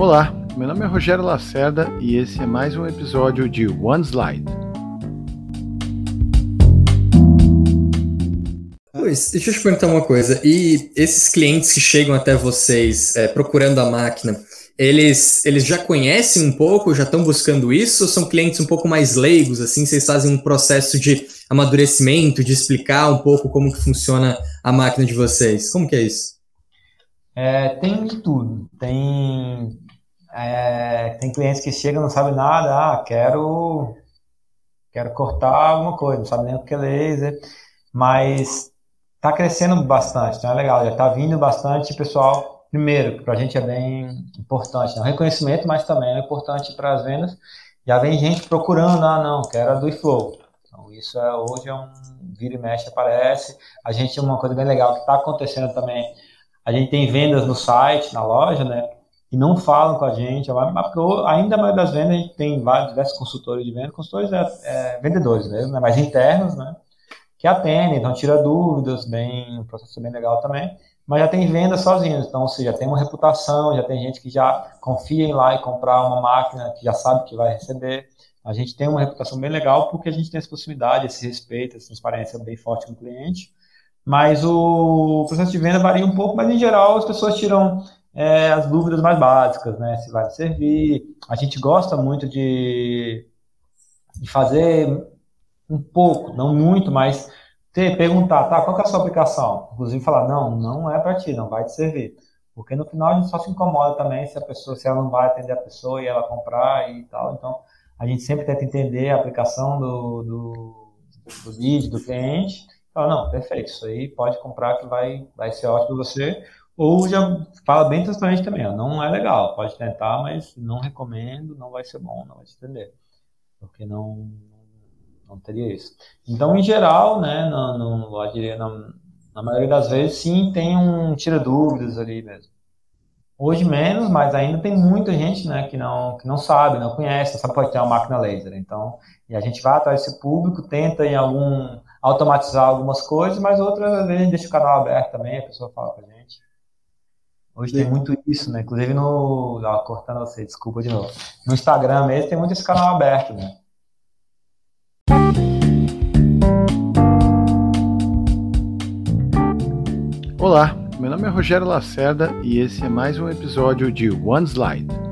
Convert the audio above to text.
Olá, meu nome é Rogério Lacerda e esse é mais um episódio de One Slide. Pois, deixa eu te perguntar uma coisa. E esses clientes que chegam até vocês é, procurando a máquina, eles, eles já conhecem um pouco, já estão buscando isso, ou são clientes um pouco mais leigos, assim, vocês fazem um processo de amadurecimento, de explicar um pouco como que funciona a máquina de vocês? Como que é isso? É, tem de tudo. Tem, é, tem clientes que chegam não sabem nada, ah, quero, quero cortar alguma coisa, não sabe nem o que é laser, mas está crescendo bastante, então é legal, já está vindo bastante pessoal, primeiro, que para a gente é bem importante, né? o reconhecimento, mas também é importante para as vendas, já vem gente procurando, ah, não, quero a do Flow. Então, isso é, hoje é um vira e mexe, aparece. A gente, uma coisa bem legal que está acontecendo também, a gente tem vendas no site, na loja, né? E não falam com a gente. Ainda mais das vendas, a gente tem vários diversos consultores de venda. Consultores é, é vendedores mesmo, né? Mas internos, né? Que atendem, então tira dúvidas, bem, um processo bem legal também. Mas já tem vendas sozinhos, então, ou seja, tem uma reputação, já tem gente que já confia em lá e comprar uma máquina, que já sabe que vai receber. A gente tem uma reputação bem legal porque a gente tem essa proximidade, esse respeito, essa transparência bem forte com o cliente. Mas o processo de venda varia um pouco, mas em geral as pessoas tiram é, as dúvidas mais básicas, né? Se vai servir. A gente gosta muito de, de fazer um pouco, não muito, mas ter, perguntar, tá, qual é a sua aplicação? Inclusive falar, não, não é para ti, não vai te servir. Porque no final a gente só se incomoda também se a pessoa, se ela não vai atender a pessoa e ela comprar e tal. Então, a gente sempre tenta entender a aplicação do, do, do lead, do cliente, Fala, não, perfeito, isso aí pode comprar que vai, vai ser ótimo para você. Ou já fala bem transparente também, ó, não é legal, pode tentar, mas não recomendo, não vai ser bom, não vai te entender. Porque não, não teria isso. Então, em geral, né, no, no, eu diria, na, na maioria das vezes, sim, tem um tira-dúvidas ali mesmo. Hoje menos, mas ainda tem muita gente né, que, não, que não sabe, não conhece, sabe pode ter uma máquina laser. Então, e a gente vai atrás desse público, tenta em algum automatizar algumas coisas, mas outras vezes deixa o canal aberto também, a pessoa fala com a gente. Hoje tem muito isso, né? Inclusive no. Ó, cortando você, desculpa de novo. No Instagram mesmo tem muito esse canal aberto, né? Olá, meu nome é Rogério Lacerda e esse é mais um episódio de One Slide.